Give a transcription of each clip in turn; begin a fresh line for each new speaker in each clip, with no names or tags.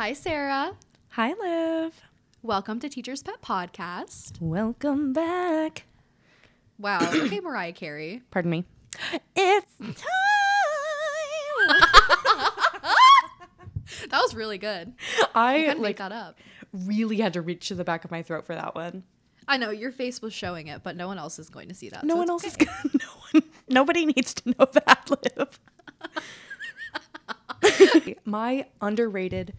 Hi, Sarah.
Hi, Liv.
Welcome to Teacher's Pet Podcast.
Welcome back.
Wow. Okay, Mariah Carey.
Pardon me. It's time.
That was really good.
I like
make that up.
really had to reach to the back of my throat for that one.
I know your face was showing it, but no one else is going to see that.
No
so
one else
okay.
is gonna. No one. Nobody needs to know that, Liv. my underrated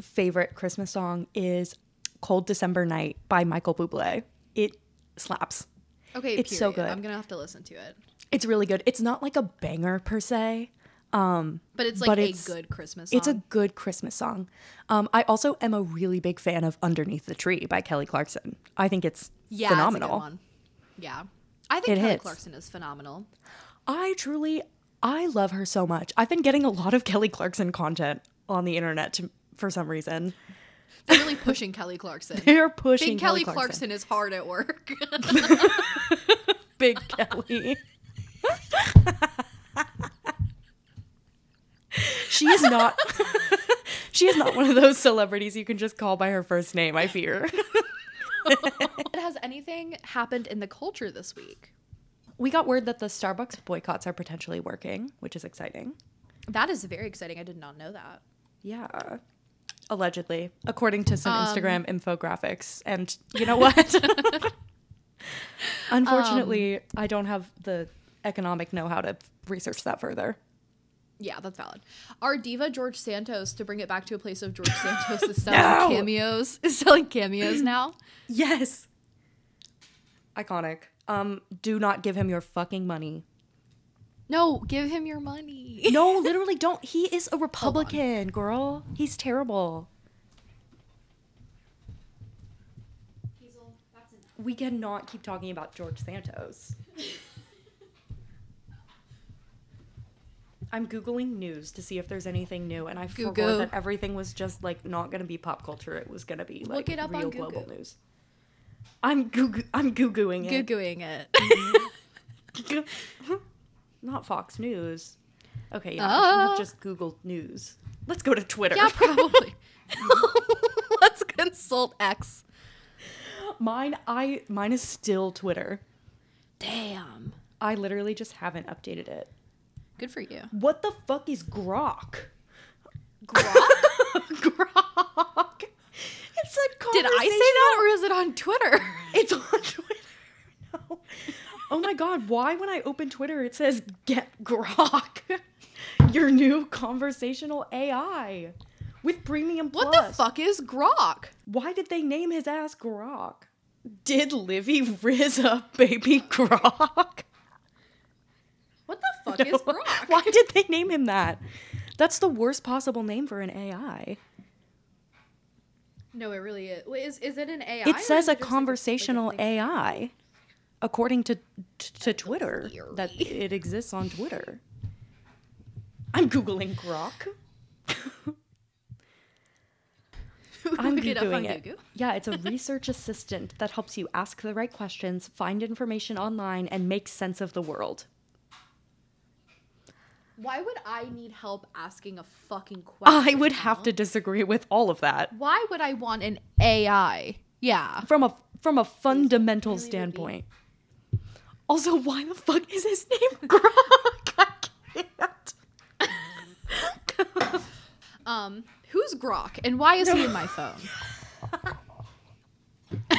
favorite Christmas song is "Cold December Night" by Michael Bublé. It slaps.
Okay,
It's so good.
I'm gonna have to listen to it.
It's really good. It's not like a banger per se. Um,
But it's like
But
a
it's-
good Christmas song.
It's a good Christmas song. Um, I also am a really big fan of "Underneath the Tree" by Kelly Clarkson. I think it's
yeah, it's
phenomenal.
one. Yeah. I think
It
Kelly
hits.
Clarkson is phenomenal.
I truly, I love her so much. I've been getting a lot of Kelly Clarkson content on the internet to, for some reason.
They're really pushing Kelly Clarkson.
They're pushing
Big Kelly
Clarkson.
Clarkson is hard at work.
Big Kelly. she is not. she is not one of those celebrities you can just call by her first name. I fear.
Has anything happened in the culture this week?
we got word that the Starbucks boycotts are potentially working, which is exciting.
That is very exciting. I did not know that.
Yeah. Allegedly, according to some
Um,
Instagram infographics. And you know what? Unfortunately, I don't have the economic know how to research that further.
Yeah, that's valid. Our diva George Santos, to bring it back to a place of George Santos, is selling
No!
cameos. Is selling cameos now.
Yes. Iconic. Um, do not give him your fucking money.
No, give him your money.
No, literally don't. He is a Republican, girl. He's terrible. We cannot keep talking about George Santos. I'm googling news to see if there's anything new, and I
Goo-goo.
forgot that everything was just like not gonna be pop culture. It was gonna be like
Look it up on
real global
Goo-goo.
news. I'm Google I'm googling it.
Googling it. Mm-hmm.
Not Fox News. Okay, yeah, I have uh. just Googled news. Let's go to Twitter.
yeah, probably. Let's consult X.
mine, I mine is still Twitter.
Damn.
I literally just haven't updated it.
Good for you.
What the fuck is Grok?
Grok?
Grok. It's a
Did I say that or is it on Twitter?
It's on Twitter. No. Oh my god, why when I open Twitter it says get Grok? Your new conversational AI with premium plus.
What the fuck is Grok?
Why did they name his ass Grok? Did Livy Riz up baby Grok?
What the fuck is Grok?
Why did they name him that? That's the worst possible name for an AI.
No, it really is. Is, is it an AI?
It says a
like
conversational
like?
AI, according to to, to Twitter. That it exists on Twitter. I'm googling Grok. I'm
Look it up on
googling it.
Google.
Yeah, it's a research assistant that helps you ask the right questions, find information online, and make sense of the world.
Why would I need help asking a fucking question?
I would have to disagree with all of that
Why would I want an AI? Yeah.
from a from a fundamental
really would be.
Also, why the fuck is his name Grok? I can't.
Um, who's Grok and why is he in my phone?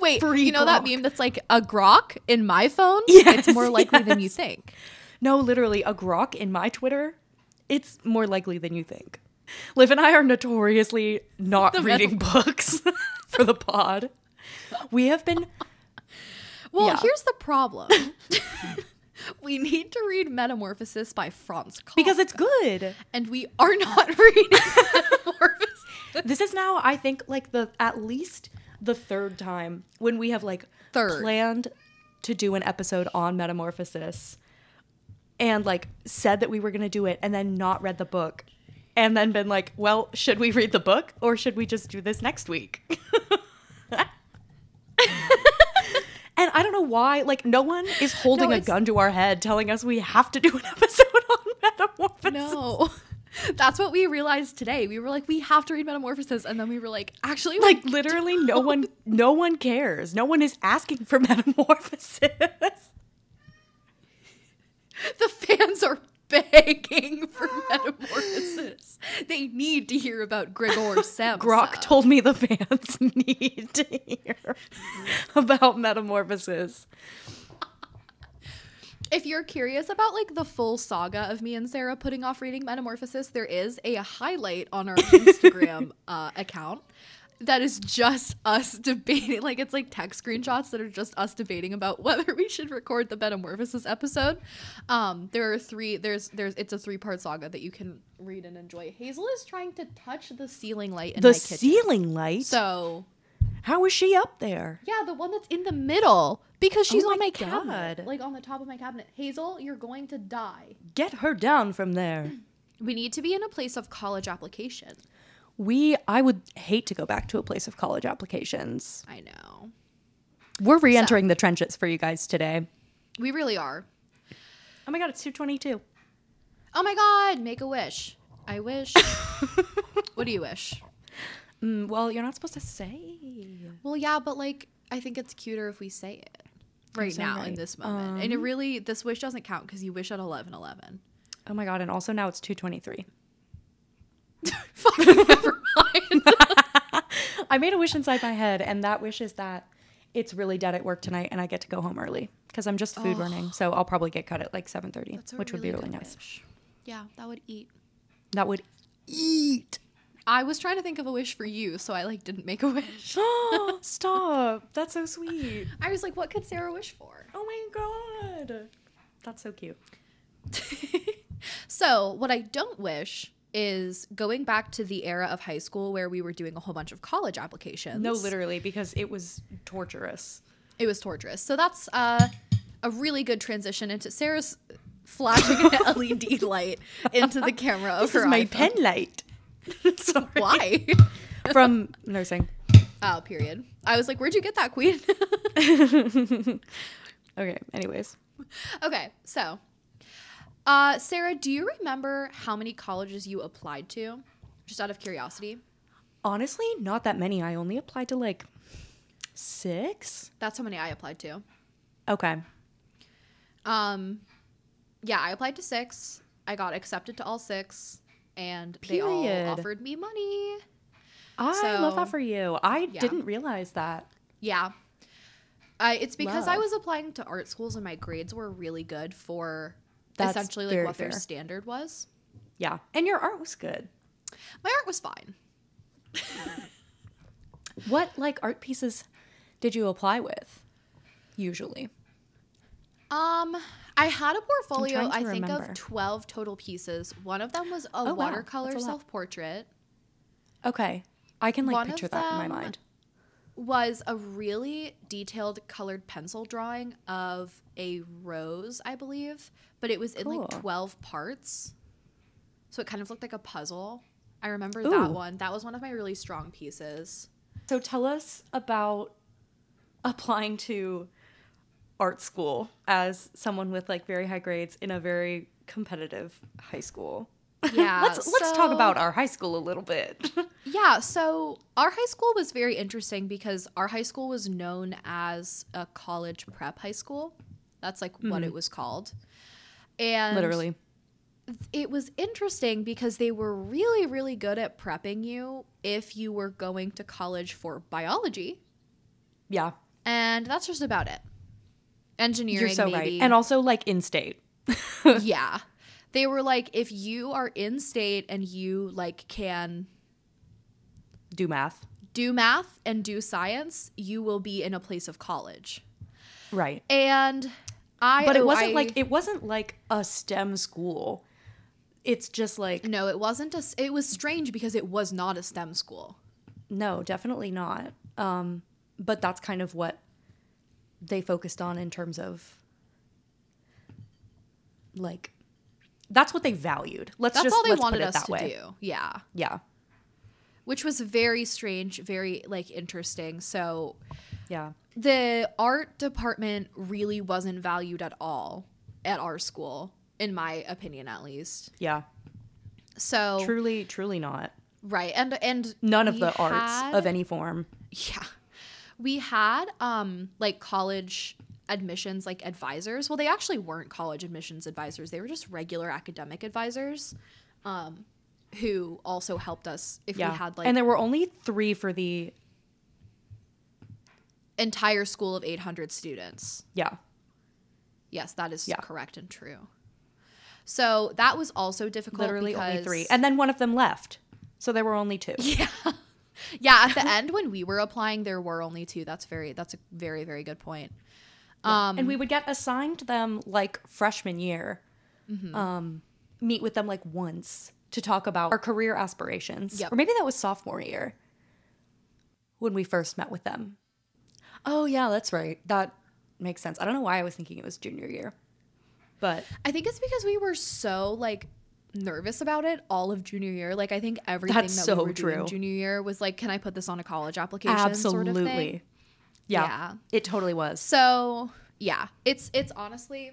Wait,
Free
you know that meme that's like a Grok in my phone?
Yes,
it's more likely than you think.
No, literally, a grok in my Twitter, it's more likely than you think. Liv and I are notoriously not
The
reading books for the pod. We have been
Well,
Yeah.
here's the problem. we need to read Metamorphosis by Franz Kafka.
because it's good.
and we are not reading Metamorphosis.
This is now, I think, like the at least the third time when we have like
Third.
planned to do an episode on Metamorphosis and like said that we were gonna do it and then not read the book and then been like, well, should we read the book or should we just do this next week? and I don't know why, like, no one is holding
No,
a gun to our head telling us we have to do an episode on Metamorphosis.
No. That's what we realized today. We were like, we have to read Metamorphosis, and then we were like, actually,
like literally no one no one cares. No one is asking for metamorphosis.
the fans are begging for Metamorphosis. They need to hear about Gregor Samsa.
Grok told me the fans need to hear about metamorphosis.
If you're curious about like the full saga of me and Sarah putting off reading Metamorphosis, there is a highlight on our Instagram uh, account that is just us debating. Like it's like text screenshots that are just us debating about whether we should record the Metamorphosis episode. Um, there are three. There's there's it's a three part saga that you can read and enjoy. Hazel is trying to touch the ceiling light in
The
my kitchen.
ceiling light.
So
How is she up there?
yeah, the one that's in the middle because she's
Oh
on
my
my cabinet, like on the top of my cabinet. Hazel, you're going to die.
Get her down from there.
We need to be in a place of college application.
We I would hate to go back to a place of college applications.
I know.
We're re-entering the trenches for you guys today.
We really are.
Oh my god, it's 222.
Oh my god, make a wish. I wish. what do you wish?
Mm, well, you're not supposed to say.
Well, yeah, but like I think it's cuter if we say it right
so
now in this moment. and it really this wish doesn't count because you wish at eleven eleven.
Oh my god, and also now it's 223.
Fucking never mind.
I made a wish inside my head, and that wish is that it's really dead at work tonight, and I get to go home early because I'm just food running. So I'll probably get cut at like 7:30,
That's a
which would be really nice.
wish. Yeah, that would eat.
That would eat.
I was trying to think of a wish for you, so I like didn't make a wish.
Stop! That's so sweet.
I was like, what could Sarah wish for?
Oh my god, that's so cute.
So, what I don't wish is going back to the era of high school where we were doing a whole bunch of college applications.
No, literally, because it was torturous.
It was torturous. So that's uh, a really good transition into Sarah's flashing an LED light into the camera of
This
her
is my
iPhone.
pen light. Sorry.
Why?
From nursing.
oh, period. I was like, where'd you get that, queen?
Okay. Anyways,
okay, so uh, Sarah, do you remember how many colleges you applied to? Just out of curiosity.
honestly, not that many. I only applied to like six.
That's how many I applied to.
Okay.
Um, yeah, I applied to six. I got accepted to all six, and they all offered me money.
I love that for you. I
Yeah.
didn't realize that.
Yeah. I, it's because I was applying to art schools and my grades were really good for
That's
essentially like what their standard was.
Yeah. And your art was good.
My art was fine.
What like art pieces did you apply with? Usually.
Um, I had a portfolio, I think,
remember.
of 12 total pieces. One of them was a
Oh,
watercolor
lot.
self portrait,
Okay. I can like
One
picture that in my mind.
Was a really detailed colored pencil drawing of a rose, I believe, but it was in like 12 parts. So it kind of looked like a puzzle. I remember
Ooh.
that one. That was one of my really strong pieces.
So tell us about applying to art school as someone with like very high grades in a very competitive high school.
Yeah.
let's let's talk about our high school a little bit.
Yeah, so our high school was very interesting because our high school was known as a college prep high school. That's like what hmm. it was called. And
Literally.
it was interesting because they were really, really good at prepping you if you were going to college for biology.
Yeah.
And that's just about it. Engineering,
You're so
maybe.
right. And also like in state.
yeah. They were like, if you are in state and you like can
Do math.
do math and do science, you will be in a place of college.
Right.
And I
But it
oh,
wasn't
I-
like it wasn't like a STEM school. It's just like
no, it wasn't a it was strange because it was not a STEM school.
no, definitely not. Um, but that's kind of what they focused on in terms of like that's what they valued. Let's
That's
just
all they
let's
wanted us
that
to
way.
do. Yeah.
Yeah.
Which was very strange, very like interesting. So
Yeah.
the art department really wasn't valued at all at our school, in my opinion at least.
Yeah.
So
Truly, truly not.
right, and and
None of the arts of any form.
yeah, we had um like college admissions like advisors. Well, they actually weren't college admissions advisors; they were just regular academic advisors, um, who also helped us if
Yeah.
we had like
and there were only three for the
entire school of eight hundred students.
yeah.
Yes, that is
Yeah.
correct and true. So that was also difficult.
Literally only three. And then one of them left. So there were only two.
Yeah. Yeah, at the end when we were applying there were only two. That's very that's a very very good point. Um
and we would get assigned them like freshman year.
Mm-hmm.
Um, meet with them like once to talk about our career aspirations.
Yep.
Or maybe that was sophomore year when we first met with them. Oh yeah, that's right. That makes sense. I don't know why I was thinking it was junior year. But
I think it's because we were so like nervous about it all of junior year. Like I think everything
That's
that
so
we were
true.
doing junior year was like, can I put this on a college application?
absolutely.
Sort of thing.
Yeah,
Yeah.
It totally was.
So yeah, it's it's honestly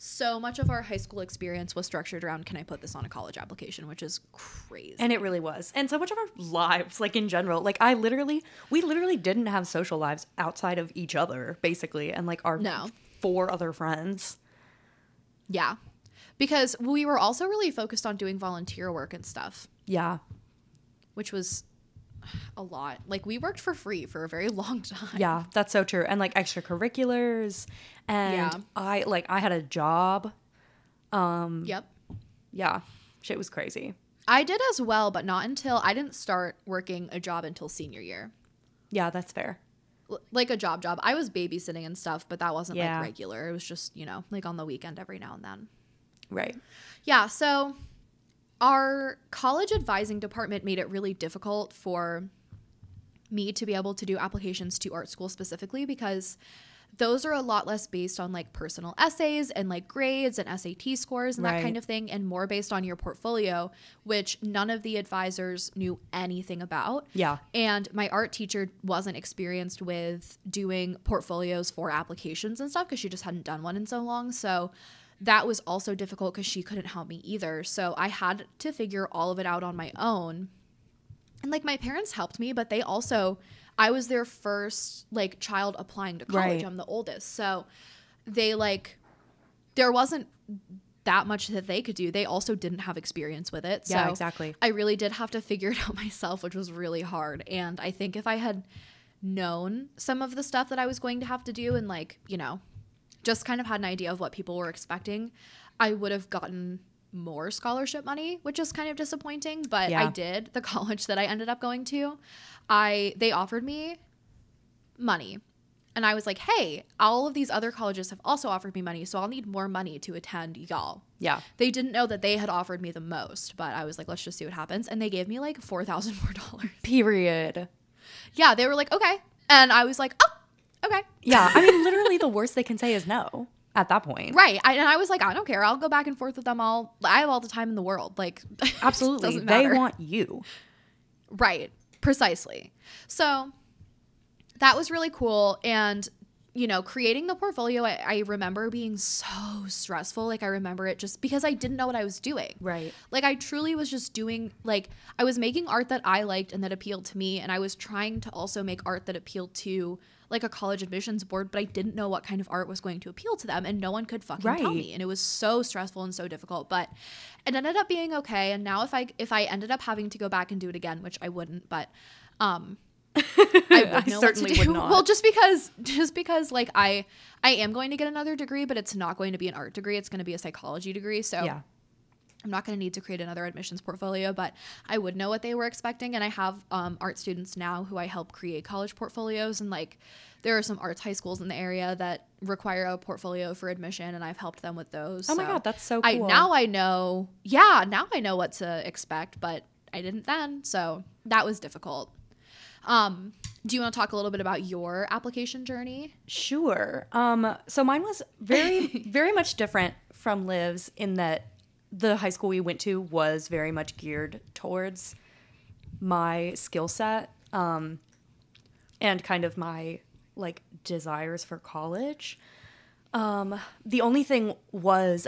so much of our high school experience was structured around can I put this on a college application, which is crazy.
And it really was. And so much of our lives, like in general, like I literally, we literally didn't have social lives outside of each other, basically, and like our
No.
four other friends.
yeah. Because we were also really focused on doing volunteer work and stuff.
Yeah.
which was a lot. Like we worked for free for a very long time.
Yeah, that's so true. And like extracurriculars. And
Yeah.
I, like, I had a job.
Um Yep.
Yeah. Shit was crazy.
I did as well, but not until I didn't start working a job until senior year.
Yeah, that's fair.
L- like a job job. I was babysitting and stuff, but that wasn't
Yeah.
like regular. It was just, you know, like on the weekend every now and then.
Right.
Yeah, so our college advising department made it really difficult for me to be able to do applications to art school specifically because those are a lot less based on like personal essays and like grades and SAT scores and that kind of thing and more based on your portfolio which none of the advisors knew anything about.
Yeah.
And my art teacher wasn't experienced with doing portfolios for applications and stuff because she just hadn't done one in so long. So that was also difficult because she couldn't help me either. So I had to figure all of it out on my own. And like my parents helped me, but they also, I was their first like child applying to college.
Right.
I'm the oldest. So they like, there wasn't that much that they could do. They also didn't have experience with it.
Yeah,
so
exactly.
I really did have to figure it out myself, which was really hard. And I think if I had known some of the stuff that I was going to have to do and like, you know, just kind of had an idea of what people were expecting, I would have gotten more scholarship money, which is kind of disappointing, but I did. The college that I ended up going to, I they offered me money. And I was like, "Hey, all of these other colleges have also offered me money, so I'll need more money to attend y'all."
Yeah.
They didn't know that they had offered me the most, but I was like, let's just see what happens. And they gave me like four thousand more dollars.
Period.
Yeah, they were like, okay. And I was like, oh, okay.
Yeah. I mean, literally, the worst they can say is no at that point.
Right. I, and I was like, I don't care. I'll go back and forth with them all. I have all the time in the world. Like,
Absolutely. They want you.
Right. Precisely. So that was really cool. And, you know, creating the portfolio, I, I remember being so stressful. Like, I remember it just because I didn't know what I was doing.
Right.
Like, I truly was just doing, like, I was making art that I liked and that appealed to me. And I was trying to also make art that appealed to, like, a college admissions board, but I didn't know what kind of art was going to appeal to them. And no one could fucking tell me. And it was so stressful and so difficult. But it ended up being okay. And now, if I, if I ended up having to go back and do it again, which I wouldn't, but, um, I know
certainly would
do.
not.
Well, just because, just because, like I, I am going to get another degree, but it's not going to be an art degree. It's going to be a psychology degree. So
Yeah.
I'm not going to need to create another admissions portfolio, but I would know what they were expecting. And I have um, art students now who I help create college portfolios. And like, there are some arts high schools in the area that require a portfolio for admission, and I've helped them with those.
Oh my God, that's so
I
cool.
now I know. Yeah, now I know what to expect, but I didn't then. So that was difficult. Um, do you want to talk a little bit about your application journey?
Sure. Um, so mine was very, very much different from Liv's in that the high school we went to was very much geared towards my skill set um, and kind of my like desires for college. Um, the only thing was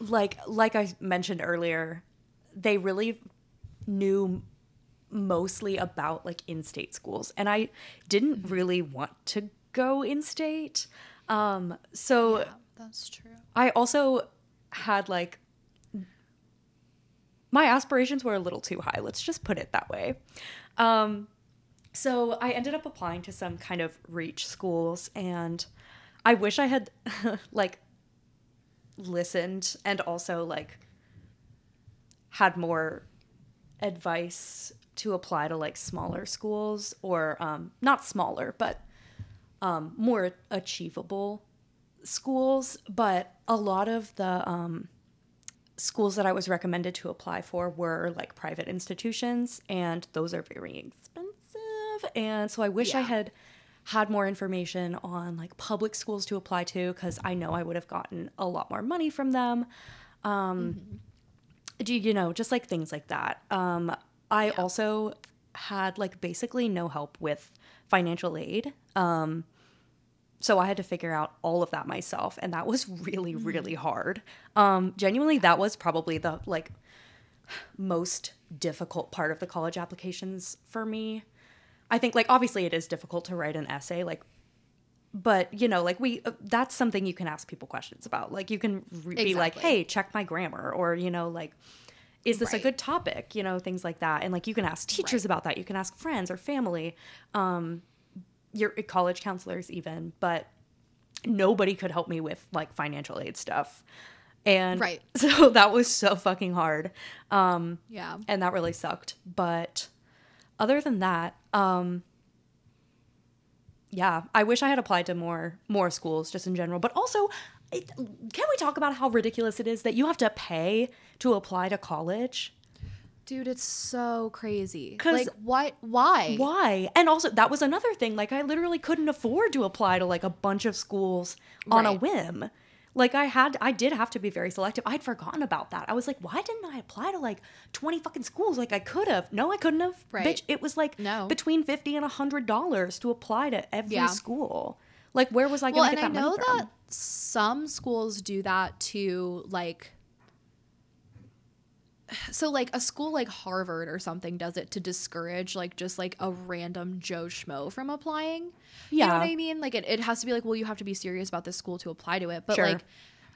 like like I mentioned earlier, they really knew mostly about like in-state schools and I didn't really want to go in-state. Um so
Yeah, that's true.
I also had like my aspirations were a little too high. Let's just put it that way. Um, so I ended up applying to some kind of reach schools, and I wish I had like listened and also like had more advice to apply to like smaller schools or um, not smaller, but um, more achievable schools. But a lot of the um, schools that I was recommended to apply for were like private institutions, and those are very expensive. And so I wish I had had more information on like public schools to apply to because I know I would have gotten a lot more money from them. Um, do you know just like things like that. Um i also had like basically no help with financial aid. Um so i had to figure out all of that myself and that was really really hard. Um genuinely that was probably the like most difficult part of the college applications for me. I think like obviously it is difficult to write an essay like but you know like we uh, that's something you can ask people questions about. Like you can re- be like hey check my grammar or you know like is this a good topic? You know things like that. And like you can ask teachers
Right.
about that. You can ask friends or family. Um your college counselors even but nobody could help me with like financial aid stuff and
Right.
so that was so fucking hard um
Yeah.
and that really sucked. But other than that, um, yeah, I wish I had applied to more more schools just in general. But also, it, can we talk about how ridiculous it is that you have to pay to apply to college?
Dude, it's so crazy. Like what why?
Why? And also, that was another thing. Like, I literally couldn't afford to apply to like a bunch of schools on a whim. Like, I had, I did have to be very selective. I'd forgotten about that. I was like, why didn't I apply to like 20 fucking schools? Like, I could have. No, I couldn't have.
Right.
Bitch, it was like
No.
between 50 and $100 to apply to every
Yeah.
school. Like, where was I going to
and
get
I
that
know
money
that
from?
some schools do that to like so like a school like Harvard or something does it to discourage like just like a random Joe Schmo from applying. You know
Yeah.
what I mean? Like it, it has to be like, well, you have to be serious about this school to apply to it. But
Sure.
like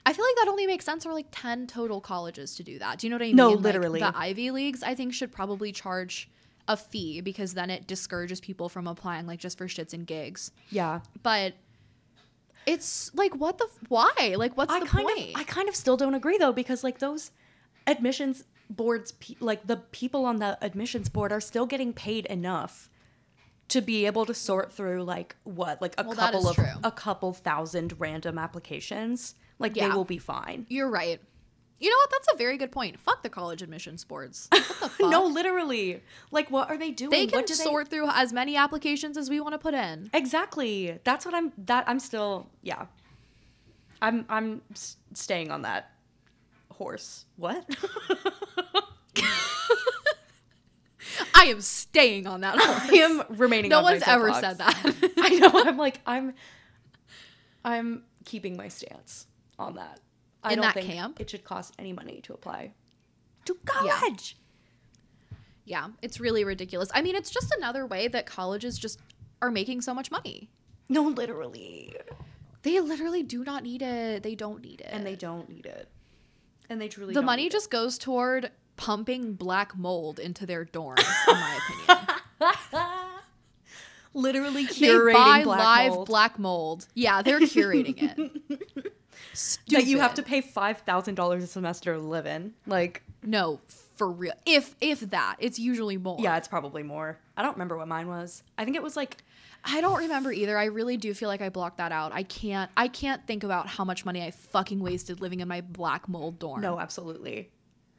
I feel like that only makes sense for like 10 total colleges to do that. Do you know what I mean?
No,
Like,
literally.
the Ivy Leagues, I think, should probably charge a fee because then it discourages people from applying like just for shits and gigs.
Yeah.
But it's like, what the, why? Like, what's
I
the
kind
point?
of I kind of still don't agree though because like those admissions boards pe- like the people on the admissions board are still getting paid enough to be able to sort through like what like a
Well,
couple of
true.
a couple thousand random applications like they will be fine.
You're right. You know what? That's a very good point. Fuck the college admissions boards. What the fuck?
No, literally. Like what are they doing?
they can
what do
sort through as many applications as we want to put in.
Exactly. That's what I'm that I'm still yeah. I'm I'm s- staying on that horse. What?
I am staying on that horse.
I am remaining
no
on
one's ever
soapbox.
said that.
I know. I'm like I'm. I'm keeping my stance on that. I
In
don't
that
think
camp?
it should cost any money to apply to
Yeah.
college.
yeah, it's really ridiculous. I mean, it's just another way that colleges just are making so much money.
No, literally,
They literally do not need it. They don't need it.
and they don't need it, and they truly
the money just goes toward pumping black mold into their dorms, in my opinion.
it. literally
they
curating
buy
black
live
mold
black mold. Yeah, they're curating it.
that you have to pay five thousand dollars a semester to live in. Like,
No, for real. If if that, it's usually more.
yeah, it's probably more. I don't remember what mine was. I think it was like
I don't remember either. I really do feel like I blocked that out. I can't I can't think about how much money I fucking wasted living in my black mold dorm.
no, absolutely.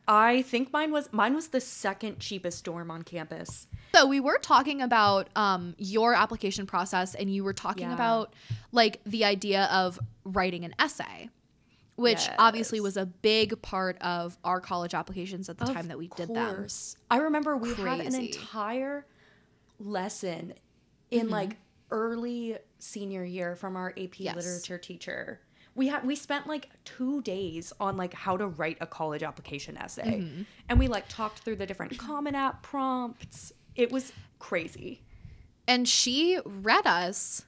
I think mine was mine was the second cheapest dorm on campus.
So we were talking about um, your application process, and you were talking
Yeah.
about like the idea of writing an essay, which obviously was a big part of our college applications at the
Of
time that we did them.
course. I remember we had an entire lesson in
Mm-hmm.
like early senior year from our AP
Yes.
literature teacher we had we spent like two days on like how to write a college application essay,
Mm-hmm.
and we like talked through the different Common App prompts. It was crazy.
And she read us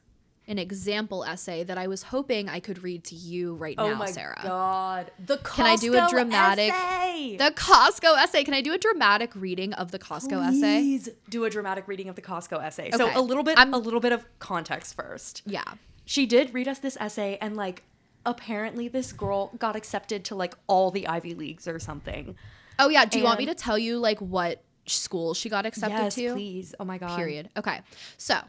an example essay that I was hoping I could read to you right oh now, Sarah.
Oh god, the Costco
Can I do a dramatic-
essay?
The Costco essay. Can I do a dramatic reading of the Costco essay?
Please do a dramatic reading of the Costco essay.
Okay.
So a little bit,
I'm-
a little bit of context first.
Yeah.
She did read us this essay, and like apparently this girl got accepted to like all the Ivy Leagues or something.
Oh yeah. Do you want me to tell you like what school she got accepted
yes,
to?
please. Oh my god.
Period. Okay. So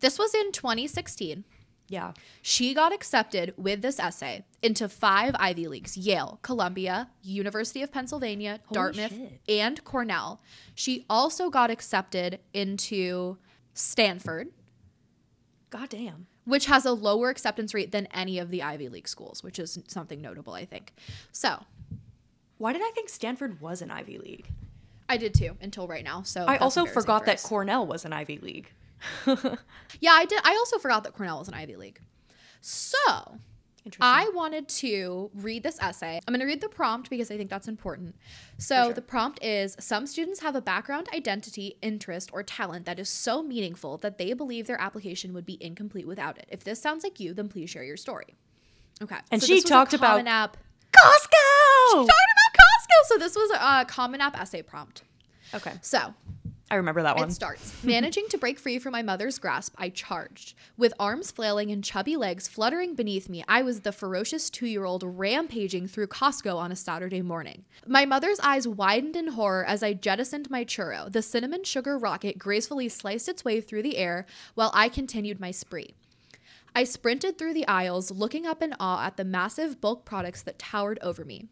this was in 2016.
Yeah.
She got accepted with this essay into five Ivy Leagues Yale, Columbia, University of Pennsylvania, Dartmouth,
shit.
and Cornell. She also got accepted into Stanford,
God damn.
which has a lower acceptance rate than any of the Ivy League schools, which is something notable, I think. So
Why did I think Stanford was an Ivy League?
I did too until right now. So
I also forgot
for
that. Cornell was an Ivy League.
yeah, I did. I also forgot that Cornell was an Ivy League. So I wanted to read this essay. I'm going to read the prompt because I think that's important. So,
sure.
the prompt is Some students have a background, identity, interest, or talent that is so meaningful that they believe their application would be incomplete without it. If this sounds like you, then please share your story. Okay.
And
so
she
this was a
talked about-
Common App.
Costco.
Talking about Costco. So, this was a Common App essay prompt.
Okay,
So,
I remember that one.
it starts. Managing to break free from my mother's grasp, I charged. With arms flailing and chubby legs fluttering beneath me, I was the ferocious two year old rampaging through Costco on a Saturday morning. My mother's eyes widened in horror as I jettisoned my churro. The cinnamon sugar rocket gracefully sliced its way through the air while I continued my spree. I sprinted through the aisles, looking up in awe at the massive bulk products that towered over me.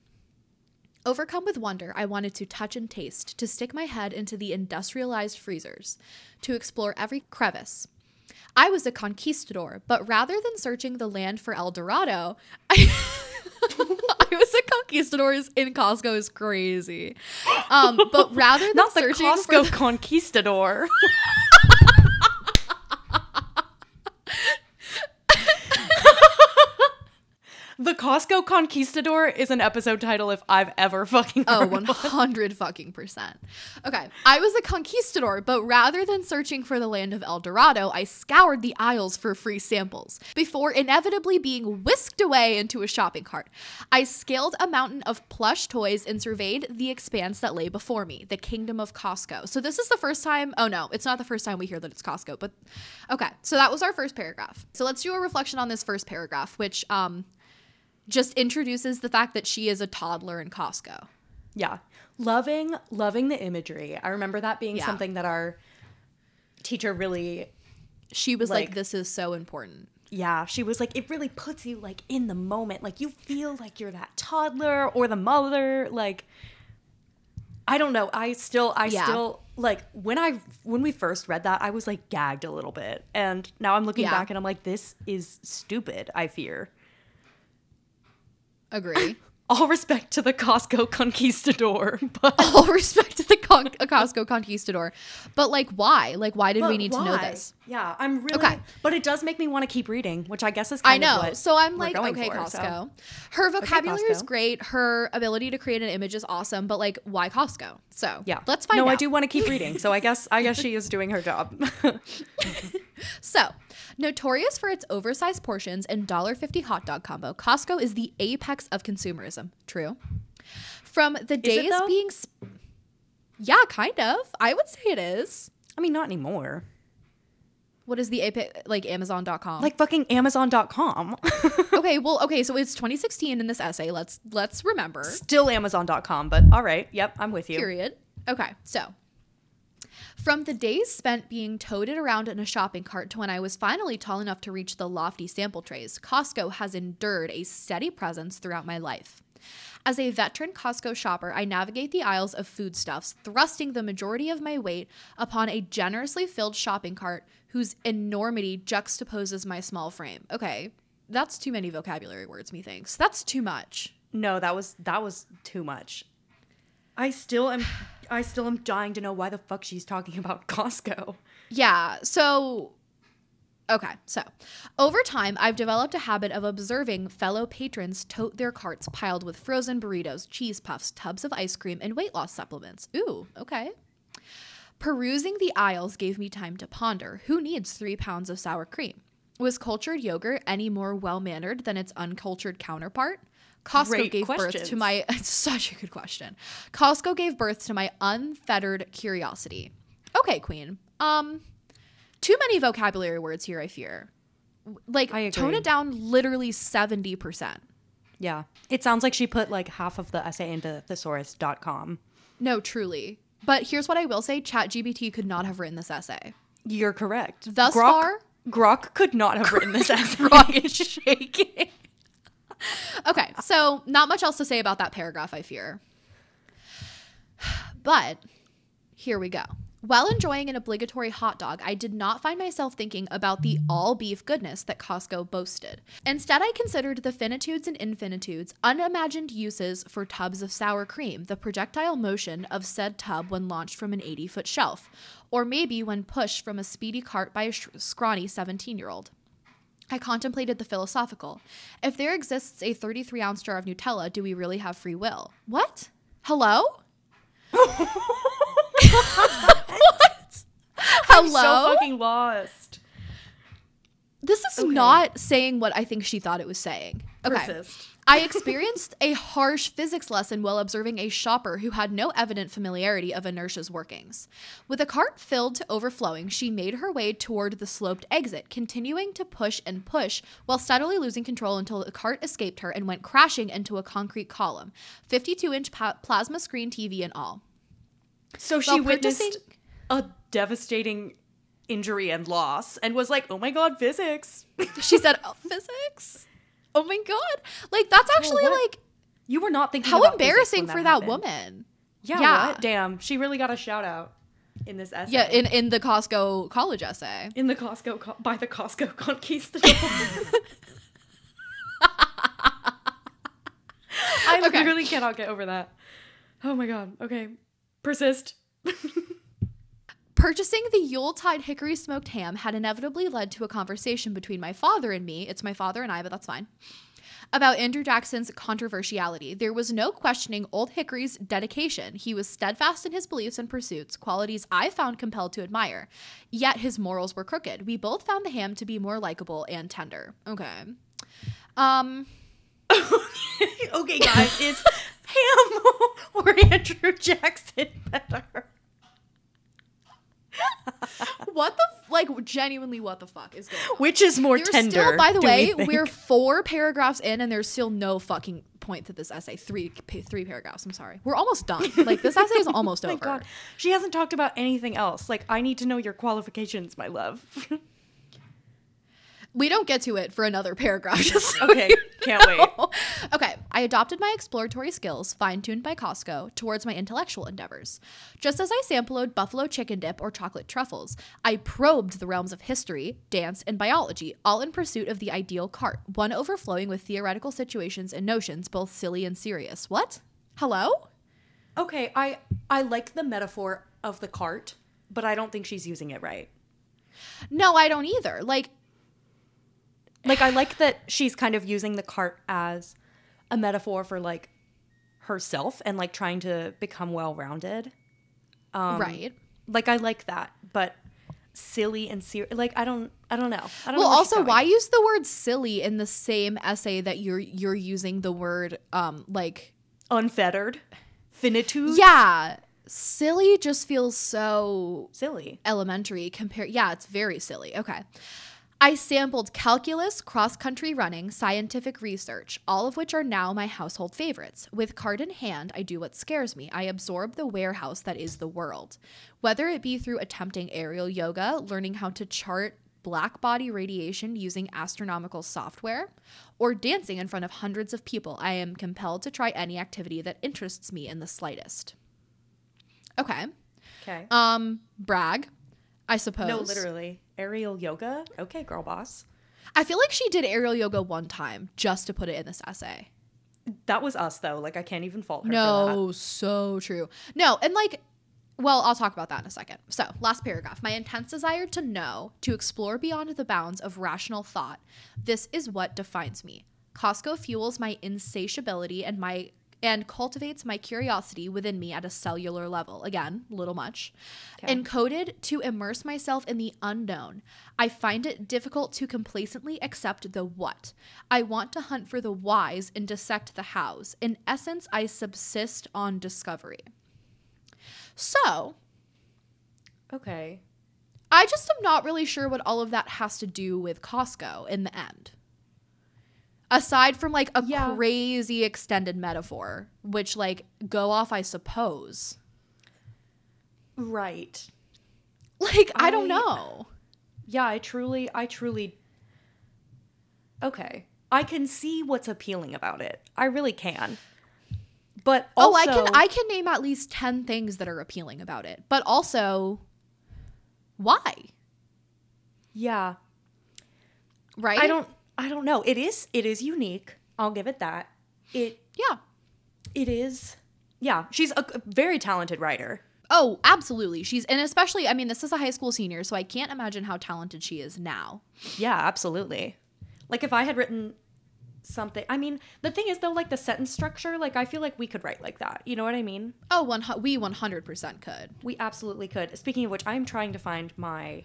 Overcome with wonder, I wanted to touch and taste, to stick my head into the industrialized freezers, to explore every crevice. I was a conquistador, but rather than searching the land for El Dorado, I, I was a conquistador is- in Costco is crazy. Um, but rather than
Not the
searching
Costco
for the,
conquistador. the Costco conquistador is an episode title if I've ever fucking
Oh,
heard
100 fucking percent. Okay. I was a conquistador, but rather than searching for the land of El Dorado, I scoured the aisles for free samples before inevitably being whisked away into a shopping cart. I scaled a mountain of plush toys and surveyed the expanse that lay before me, the kingdom of Costco. So this is the first time, oh no, it's not the first time we hear that it's Costco, but okay. So that was our first paragraph. So let's do a reflection on this first paragraph, which um just introduces the fact that she is a toddler in Costco.
Yeah. Loving, loving the imagery. I remember that being
Yeah.
something that our teacher really
she was like,
Like-
this is so important
yeah, she was like, it really puts you like in the moment. Like you feel like you're that toddler or the mother. Like, I don't know. I still, I
Yeah.
still like when I when we first read that, I was like gagged a little bit, and now I'm looking
Yeah.
back and I'm like, this is stupid. I fear.
Agree
All respect to the Costco conquistador, but
all respect to the Con- costco conquistador but like why like why did we
but
need to know this
Yeah, I'm really.
Okay.
But it does make me want to keep reading, which I guess is
I
kind of
know.
what
So I'm like, okay,
for, so-
Costco. Her vocabulary is
Costco.
great. Her ability to create an image is awesome. But like, why Costco? So
Yeah,
let's find
no,
out.
I do want to keep reading, so I guess I guess she is doing her job.
So, notorious for its oversized portions and $1.50 hot dog combo, Costco is the apex of consumerism. True. From the days being. Sp- yeah, kind of. I would say it is.
I mean, not anymore.
What is the apex? Like Amazon.com.
Like fucking Amazon.com.
okay, well, okay, so it's 2016 in this essay. Let's let's remember.
Still Amazon.com, but all right. Yep, I'm with you.
Period. Okay, so from the days spent being toted around in a shopping cart to when I was finally tall enough to reach the lofty sample trays, Costco has endured a steady presence throughout my life. As a veteran Costco shopper, I navigate the aisles of foodstuffs, thrusting the majority of my weight upon a generously filled shopping cart whose enormity juxtaposes my small frame. Okay, that's too many vocabulary words, methinks. That's too much.
No, that was that was too much. I still am I still am dying to know why the fuck she's talking about Costco.
Yeah. So Okay, so over time, I've developed a habit of observing fellow patrons tote their carts piled with frozen burritos, cheese puffs, tubs of ice cream, and weight loss supplements. Ooh, okay. Perusing the aisles gave me time to ponder who needs three pounds of sour cream? Was cultured yogurt any more well mannered than its uncultured counterpart? Costco
Great
gave birth to my. Such a good question. Costco gave birth to my unfettered curiosity. Okay, Queen. Um, too many vocabulary words here, I fear. Like,
I
tone it down literally 70%.
Yeah. It sounds like she put like half of the essay into thesaurus.com.
No, truly. But here's what I will say ChatGPT could not have written this essay.
You're correct.
Thus
Grok,
far-
Grok could not have written this essay.
Grok is shaking. Okay, so not much else to say about that paragraph, I fear. But here we go. While enjoying an obligatory hot dog, I did not find myself thinking about the all beef goodness that Costco boasted. Instead, I considered the finitudes and infinitudes, unimagined uses for tubs of sour cream, the projectile motion of said tub when launched from an 80 foot shelf, or maybe when pushed from a speedy cart by a sh- scrawny 17 year old. I contemplated the philosophical. If there exists a 33 ounce jar of Nutella, do we really have free will? What? Hello? what? Hello?
I'm so fucking lost.
this is
Okay.
not saying what I think she thought it was saying. Okay.
Persist.
I experienced a harsh physics lesson while observing a shopper who had no evident familiarity of inertia's workings. With a cart filled to overflowing, she made her way toward the sloped exit, continuing to push and push while steadily losing control until the cart escaped her and went crashing into a concrete column, 52 inch pa- plasma screen TV and all.
So she
While
witnessed
purchasing-
a devastating injury and loss and was like, oh my god, physics.
She said, oh, Physics? Oh my God. Like, that's actually
what?
like,
You were not thinking
how embarrassing for that
happened.
woman.
Yeah,
Yeah.
what? Damn. She really got a shout out in this essay.
Yeah, in, in the Costco college essay.
in the Costco co- by the Costco conquistador. I
Okay.
literally cannot get over that. Oh my god. Okay. Persist.
Purchasing the Yuletide hickory smoked ham had inevitably led to a conversation between my father and me. It's my father and I, but that's fine. About Andrew Jackson's controversiality. There was no questioning Old Hickory's dedication. He was steadfast in his beliefs and pursuits, qualities I found compelled to admire. Yet his morals were crooked. We both found the ham to be more likable and tender. Okay. Um,
okay, guys, is Ham or Andrew Jackson better?
what the f- like genuinely what the fuck is going on?
Which is more
There's
tender?
still, by the way, we are four paragraphs in, and there's still no fucking point to this essay. Three, three paragraphs. I'm sorry. We're almost done. Like this essay is almost
Oh my
over.
god. She hasn't talked about anything else. Like, I need to know your qualifications, my love.
We don't get to it for another paragraph. Just so
Okay,
you
can't wait.
Okay, I adopted my exploratory skills, fine tuned by Costco, towards my intellectual endeavors. Just as I sampled buffalo chicken dip or chocolate truffles, I probed the realms of history, dance, and biology, all in pursuit of the ideal cart, one overflowing with theoretical situations and notions, both silly and serious. What? Hello?
Okay, I I like the metaphor of the cart, but I don't think she's using it right.
No, I don't either. Like,
Like I like that she's kind of using the cart as a metaphor for like herself and like trying to become well-rounded. Um,
right.
Like I like that, but silly and serious. Like I don't I don't know. I don't
Well,
know
also, why use the word silly in the same essay that you're you're using the word um like
unfettered finitude?
yeah, silly just feels so
silly.
elementary compared yeah it's very silly okay i sampled calculus cross-country running scientific research all of which are now my household favorites. With card in hand i do what scares me. I absorb the warehouse that is the world. Whether it be through attempting aerial yoga learning how to chart black body radiation using astronomical software or dancing in front of hundreds of people i am compelled to try any activity that interests me in the slightest. Okay.
Okay.
um, brag, I suppose.
no, literally. Aerial yoga? Okay, girl boss.
I feel like she did aerial yoga one time just to put it in this essay.
That was us though. Like I can't even fault her for
No, so true. No, and like well, I'll talk about that in a second. So, last paragraph. My intense desire to know, to explore beyond the bounds of rational thought. This is what defines me. Costco fuels my insatiability and my and cultivates my curiosity within me at a cellular level. Again, little much.
Okay.
Encoded to immerse myself in the unknown. I find it difficult to complacently accept the what. I want to hunt for the whys and dissect the hows. In essence, I subsist on discovery. So,
Okay.
I just am not really sure what all of that has to do with Costco in the end. Aside from like a
Yeah.
crazy extended metaphor, which like go off, I suppose.
Right.
Like, I, don't know.
Yeah, I truly, I truly. Okay. I can see what's appealing about it. I really can. But
oh, I can I can name at least 10 things that are appealing about it. But also why?
yeah,
Right?
I don't, I don't know. It is, it is unique. I'll give it that. It,
Yeah.
it is. Yeah, she's a, a very talented writer.
Oh, absolutely. She's and especially I mean, this is a high school senior, so I can't imagine how talented she is now.
Yeah, absolutely. Like if I had written something, I mean, the thing is though, like the sentence structure, like I feel like we could write like that. You know what I mean?
Oh, one, we 100% could.
We absolutely could. Speaking of which, I'm trying to find my.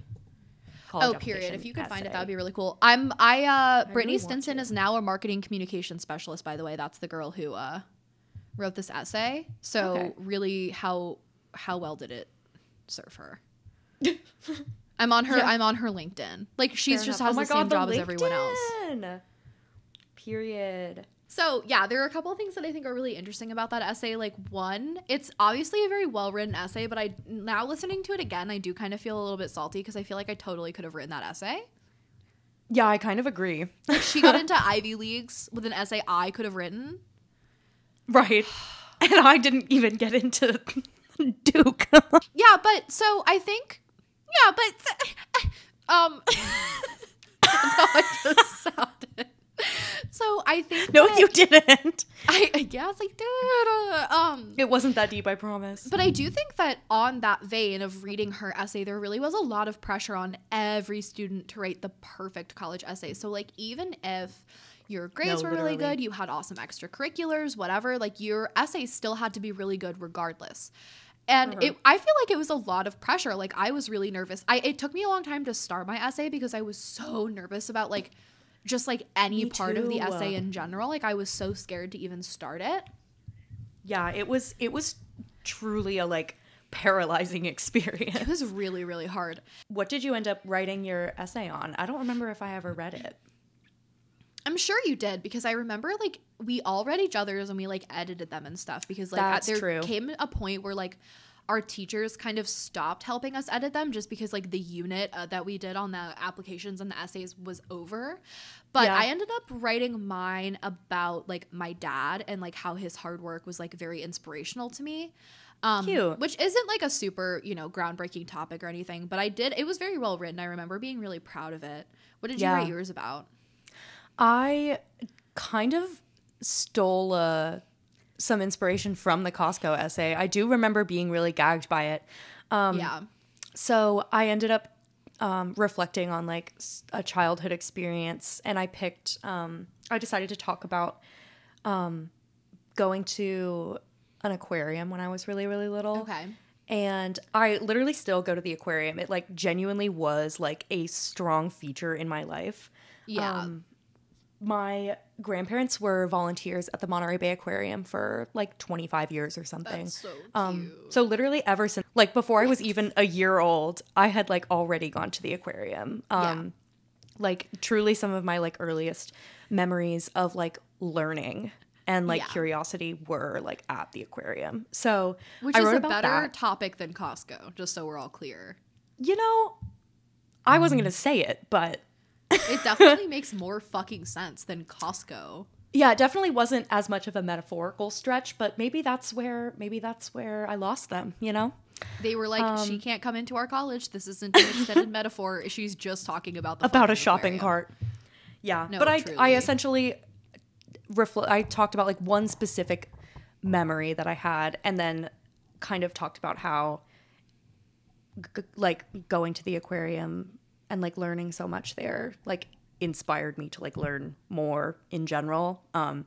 Oh, period. If you could find it, that would be really cool. I'm I uh Brittany
really
Stinson is now a marketing communication specialist, by the way. That's the girl who uh wrote this essay. So
Okay.
really how how well did it serve her? I'm on her
Yeah.
I'm on her LinkedIn. Like she's
Fair
just
enough.
has
Oh my
the same
God,
job as everyone else.
Period.
So yeah, there are a couple of things that I think are really interesting about that essay. Like one, it's obviously a very well written essay, but I now listening to it again, I do kind of feel a little bit salty because I feel like I totally could have written that essay.
Yeah, I kind of agree.
She got into Ivy Leagues with an essay I could have written.
right. And I didn't even get into Duke.
Yeah, but so I think, yeah, but um, that's how I just sounded. So I think
no,
that-
you didn't.
I I guess like dude, um,
It wasn't that deep, I promise.
But I do think that on that vein of reading her essay, there really was a lot of pressure on every student to write the perfect college essay. So, like, even if your grades
No,
were really good, you had awesome extracurriculars, whatever, like, your essay still had to be really good regardless. And
Uh-huh.
it, I feel like it was a lot of pressure. Like, I was really nervous. I, it took me a long time to start my essay because I was so nervous about, like, just like any
Me
part of the essay in general. Like, I was so scared to even start it.
yeah, it was it was truly a like paralyzing experience.
It was really, really hard.
What did you end up writing your essay on? I don't remember if I ever read it.
I'm sure you did because I remember like we all read each other's and we like edited them and stuff because like
That's
there
true.
came a point where like our teachers kind of stopped helping us edit them just because like the unit uh, that we did on the applications and the essays was over. But
Yeah.
I ended up writing mine about like my dad and like how his hard work was like very inspirational to me. Um,
Cute.
Which isn't like a super, you know, groundbreaking topic or anything, but I did, it was very well written. I remember being really proud of it. What did you
Yeah.
write yours about?
I kind of stole uh, some inspiration from the Costco essay. I do remember being really gagged by it. Um,
yeah.
So I ended up um, reflecting on like a childhood experience, and I picked. Um, I decided to talk about um, going to an aquarium when I was really really little.
Okay.
And I literally still go to the aquarium. It like genuinely was like a strong feature in my life.
Yeah.
Um, my grandparents were volunteers at the Monterey Bay Aquarium for like 25 years or something.
That's so
Um, so literally ever since like before I was even a year old, I had like already gone to the aquarium. Um like truly some of my like earliest memories of like learning and like
Yeah.
curiosity were like at the aquarium. So
Which is a better
that.
topic than Costco, just so we're all clear.
You know, I wasn't gonna say it, but
It definitely makes more fucking sense than Costco.
yeah, it definitely wasn't as much of a metaphorical stretch, but maybe that's where maybe that's where I lost them, you know?
They were like,
Um,
she can't come into our college. This isn't an extended metaphor. She's just talking about the
about a shopping
aquarium."
cart. Yeah,
No,
but I I essentially refl- I talked about like one specific memory that I had, and then kind of talked about how g- like going to the aquarium and like learning so much there like inspired me to like learn more in general um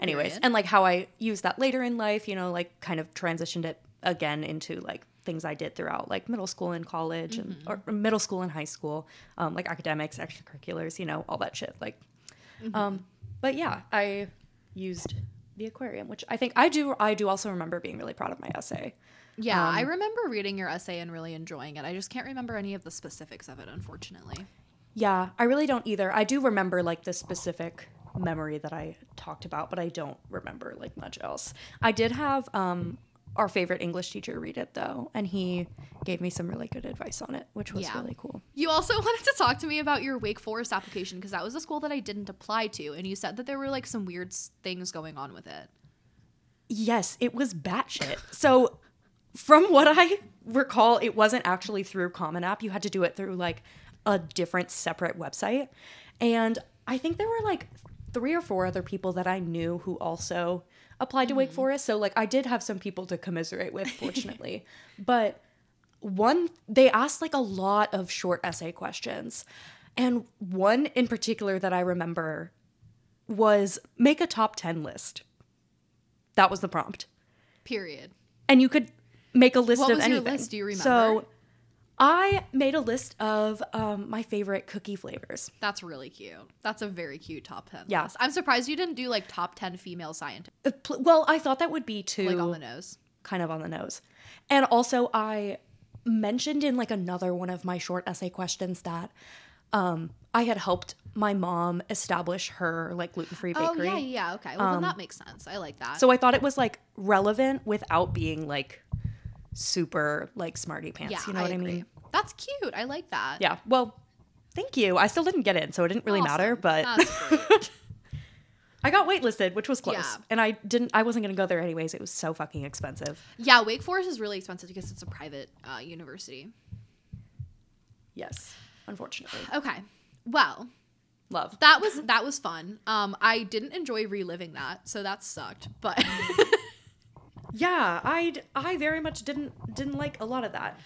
anyways.
Period.
and like how i used that later in life you know like kind of transitioned it again into like things i did throughout like middle school and college and or middle school and high school um like academics extracurriculars you know all that shit like um but yeah i used the aquarium which i think i do i do also remember being really proud of my essay
Yeah, I
Um,
remember reading your essay and really enjoying it. I just can't remember any of the specifics of it, unfortunately.
Yeah, I really don't either. I do remember like the specific memory that I talked about, but I don't remember like much else. I did have um our favorite English teacher read it though, and he gave me some really good advice on it, which was
Yeah.
really cool.
You also wanted to talk to me about your Wake Forest application because that was a school that I didn't apply to, and you said that there were like some weird things going on with it.
Yes, it was batshit. So, from what I recall, it wasn't actually through Common App. You had to do it through like a different separate website. And I think there were like three or four other people that I knew who also applied to Wake mm-hmm. Forest. So, like, I did have some people to commiserate with, fortunately. but one, they asked like a lot of short essay questions. And one in particular that I remember was make a top 10 list. That was the prompt
Period.
and you could make a list
What
of
was your
anything.
list? Do you remember?
So I made a list of um, my favorite cookie flavors.
That's really cute. That's a very cute top ten.
Yeah.
list. I'm surprised you didn't do like top ten female scientists,
Uh, pl- Well, I thought that would be too
like on the nose.
kind of on the nose. And also, I mentioned in like another one of my short essay questions that um, I had helped my mom establish her like gluten free
Oh
bakery.
yeah, yeah, yeah. Okay. Well, then that makes sense. I like that.
So I thought it was like relevant without being like super like smarty pants.
yeah,
you know what I mean?
That's cute. I like that.
Yeah. Well, thank you. I still didn't get in, so it didn't really matter. But I got waitlisted, which was close.
Yeah.
And I didn't. I wasn't gonna go there anyways. It was so fucking expensive.
yeah, Wake Forest is really expensive because it's a private uh, university.
Yes, unfortunately.
Okay. Well,
Love.
that was that was fun. Um, I didn't enjoy reliving that, so that sucked. But
Yeah, I I very much didn't didn't like a lot of that,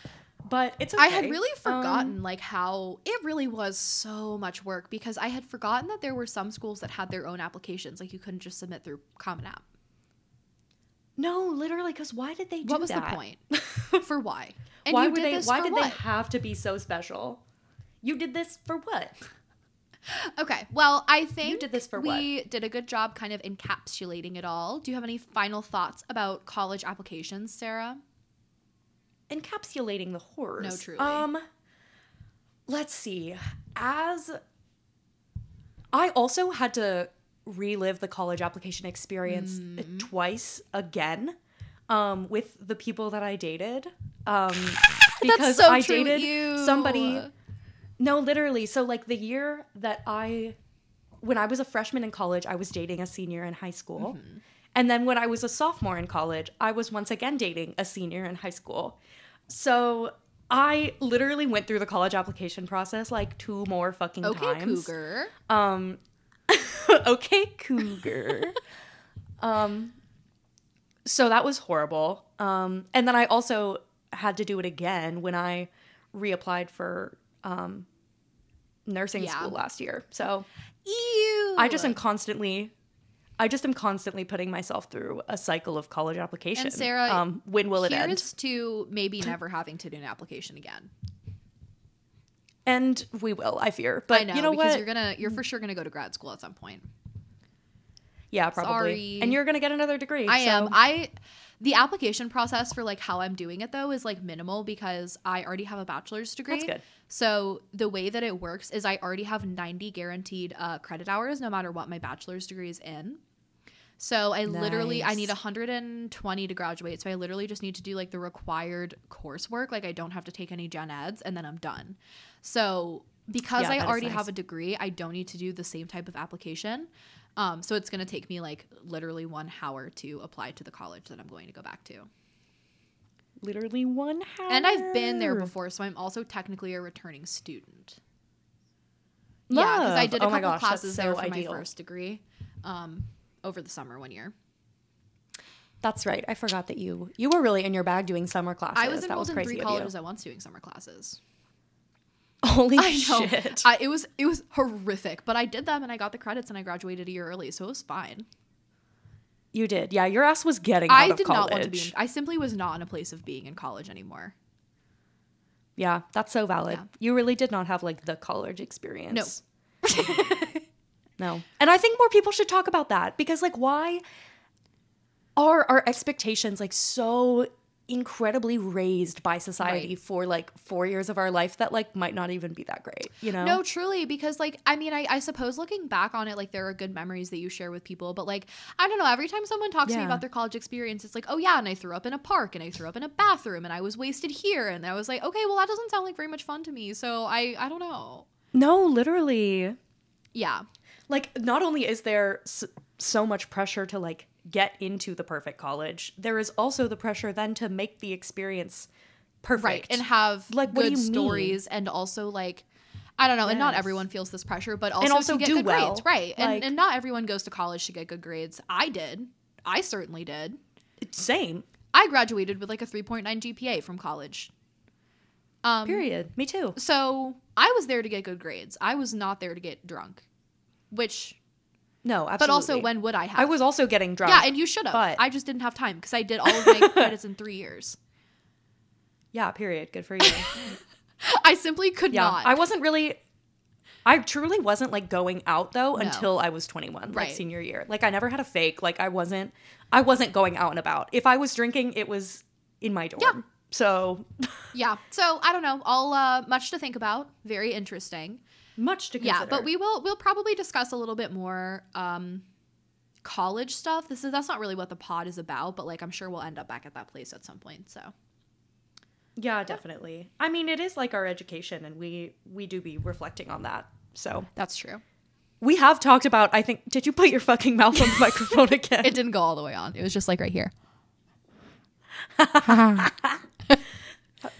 but it's. Okay.
I had really
Um,
forgotten like how it really was so much work because I had forgotten that there were some schools that had their own applications, like you couldn't just submit through Common App.
no, literally, because why did they do
What was
that?
the point? For why? And
why were
did
they? Why did
what?
they have to be so special? You did this for what?
Okay. Well, I think
did this for
we did a good job kind of encapsulating it all. Do you have any final thoughts about college applications, Sarah?
encapsulating the horrors.
No, truly.
Um, let's see. As I also had to relive the college application experience
Mm.
twice again, um, with the people that I dated. Um, because
so
I dated somebody. No, literally. So like the year that I when I was a freshman in college, I was dating a senior in high school.
Mm-hmm.
And then when I was a sophomore in college, I was once again dating a senior in high school. So I literally went through the college application process like two more fucking times.
Okay,
times.
Cougar.
Um okay, cougar. um so that was horrible. Um and then I also had to do it again when I reapplied for um nursing
Yeah.
school last year. So
Ew.
I just am constantly I just am constantly putting myself through a cycle of college application.
And Sarah,
um, when will it end?
To maybe never having to do an application again.
And we will, I fear. But
I know,
you know
because
what?
you're gonna you're for sure gonna go to grad school at some point.
yeah, probably.
Sorry.
And you're gonna get another degree.
I
so-
am. I the application process for like how I'm doing it though is like minimal because I already have a bachelor's degree.
That's good.
So the way that it works is I already have 90 guaranteed uh, credit hours no matter what my bachelor's degree is in. So I literally I need 120 to graduate. So I literally just need to do like the required coursework. Like I don't have to take any gen eds and then I'm done. So because
Yeah,
I already
nice.
have a degree, I don't need to do the same type of application. Um, so it's going to take me like literally one hour to apply to the college that I'm going to go back to.
literally one hour.
And I've been there before, so I'm also technically a returning student. Yeah, because I did a
Oh
couple
gosh,
classes there for
ideal.
my first degree um, over the summer one year.
That's right. I forgot that you you were really in your bag doing summer classes.
I was
that
enrolled
was
in three colleges at once doing summer classes.
Holy
I know.
shit!
I, it was it was horrific, but I did them and I got the credits and I graduated a year early, so it was fine.
you did. Yeah, your ass was getting out
I did
college.
not want to be. In, I simply was not in a place of being in college anymore.
yeah, that's so valid.
Yeah.
You really did not have like the college experience.
No.
No. And I think more people should talk about that because like why are our expectations like so incredibly raised by society
Right.
for like 4 years of our life that like might not even be that great, you know?
No, truly, because like I mean, I, I suppose looking back on it, like there are good memories that you share with people, but like I don't know. Every time someone talks to me about their college experience, it's like, oh yeah, and I threw up in a park, and I threw up in a bathroom, and I was wasted here, and I was like, okay, well that doesn't sound like very much fun to me, so I I don't know.
No, literally.
Yeah,
Like not only is there so much pressure to like get into the perfect college, there is also the pressure then to make the experience perfect.
right, and have
Like,
good
you mean?
stories, and also like. I don't know, and not everyone feels this pressure, but also,
also
to get
do
good
well.
grades, right? And, and not everyone goes to college to get good grades. I did. I certainly did.
same.
I graduated with like a 3.9 GPA from college. Um,
Period. Me too.
So I was there to get good grades. I was not there to get drunk. Which,
No, absolutely.
but also, when would I have?
I was also getting drunk.
Yeah, and you should have.
but-
I just didn't have time because I did all of my credits in three years.
Yeah, period. Good for you.
I simply could
yeah,
not.
I wasn't really. I truly wasn't like going out though
No.
until I was 21, like
Right.
senior year. Like I never had a fake. Like I wasn't. I wasn't going out and about. If I was drinking, it was in my dorm.
Yeah.
So
yeah. So I don't know. All uh, much to think about. Very interesting.
Much to consider.
Yeah, but we will we'll probably discuss a little bit more um college stuff. This is that's not really what the pod is about, but like I'm sure we'll end up back at that place at some point. So
Yeah, definitely. I mean, it is like our education, and we we do be reflecting on that. So
that's true.
we have talked about. I think. Did you put your fucking mouth on the microphone again?
It didn't go all the way on. It was just like right here.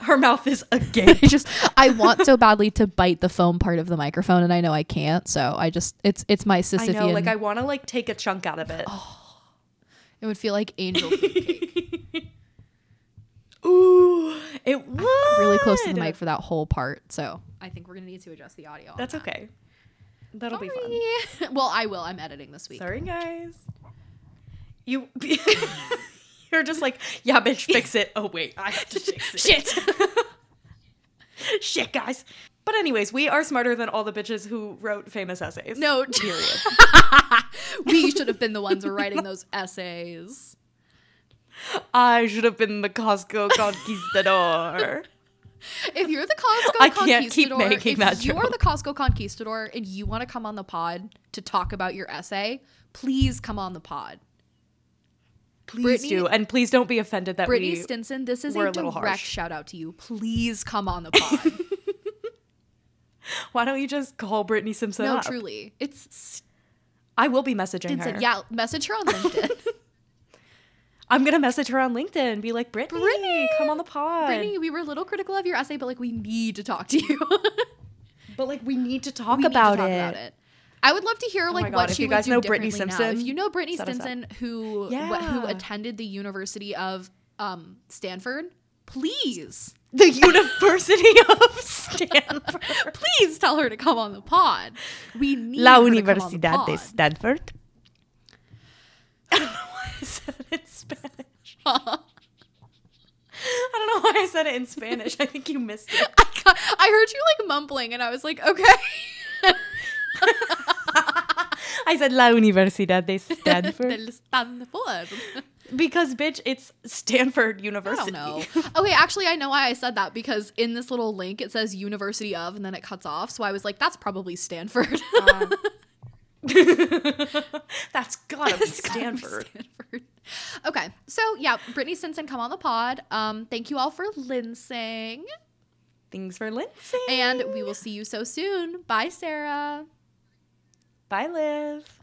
Her mouth is agape.
I just I want so badly to bite the foam part of the microphone and I know I can't. So I just it's it's my
I know. Like I want to like take a chunk out of it.
Oh, it would feel like angel food cake.
Ooh, it was
really close to the mic for that whole part. So I think we're gonna need to adjust the audio.
That's
that.
okay. That'll be fun.
Well, I will. I'm editing this week.
Sorry, guys. You. You're just like, yeah, bitch, fix it. Oh wait, I have to fix it.
Shit.
Shit, guys. But anyways, we are smarter than all the bitches who wrote famous essays.
no.
Period.
we should have been the ones writing those essays.
I should have been the Costco conquistador.
If you're the Costco
I can't keep
conquistador, if
that
you're the Costco conquistador and you want to come on the pod to talk about your essay, please come on the pod.
Please
Brittany-
do, and please don't be offended that
Brittany
we.
Stinson, this is a
a little
direct
harsh.
shout out to you. Please come on the pod.
Why don't you just call Brittany Simpson
no,
up?
truly. It's
I will be messaging
Stinson.
her.
Yeah, message her on LinkedIn.
I'm gonna message her on LinkedIn and be like, Brittany,
Brittany!
come on the pod.
Brittany, we were a little critical of your essay, but like we need to talk to you.
But like, we need to talk,
We need to talk
it.
about it. I would love to hear
my
like
God,
what
if
she
you guys know Brittany
differently now.
Simpson,
If you know Brittany
set us up.
Stinson, who wh- who attended the University of um, Stanford, please,
The University of Stanford.
please tell her to come on the pod. We need
La
her to come on the
Universidad de. Stanford. I don't know why I said it in Spanish. I don't know why I said it in Spanish. I think you missed it.
I, got- I heard you like mumbling, and I was like, okay.
I said La Universidad de Stanford
Del Stanford.
because, bitch, it's Stanford
I
University.
don't know. Okay, actually, I know why I said that because in this little link it says University of, and then it cuts off. So I was like, that's probably Stanford.
That's gotta be
It's gotta be
Stanford.
Okay, so yeah, Brittany Stinson, come on the pod. Um, thank you all for listening,
Thanks for Lindsay.
and we will see you so soon. Bye, Sarah.
Bye, Liv.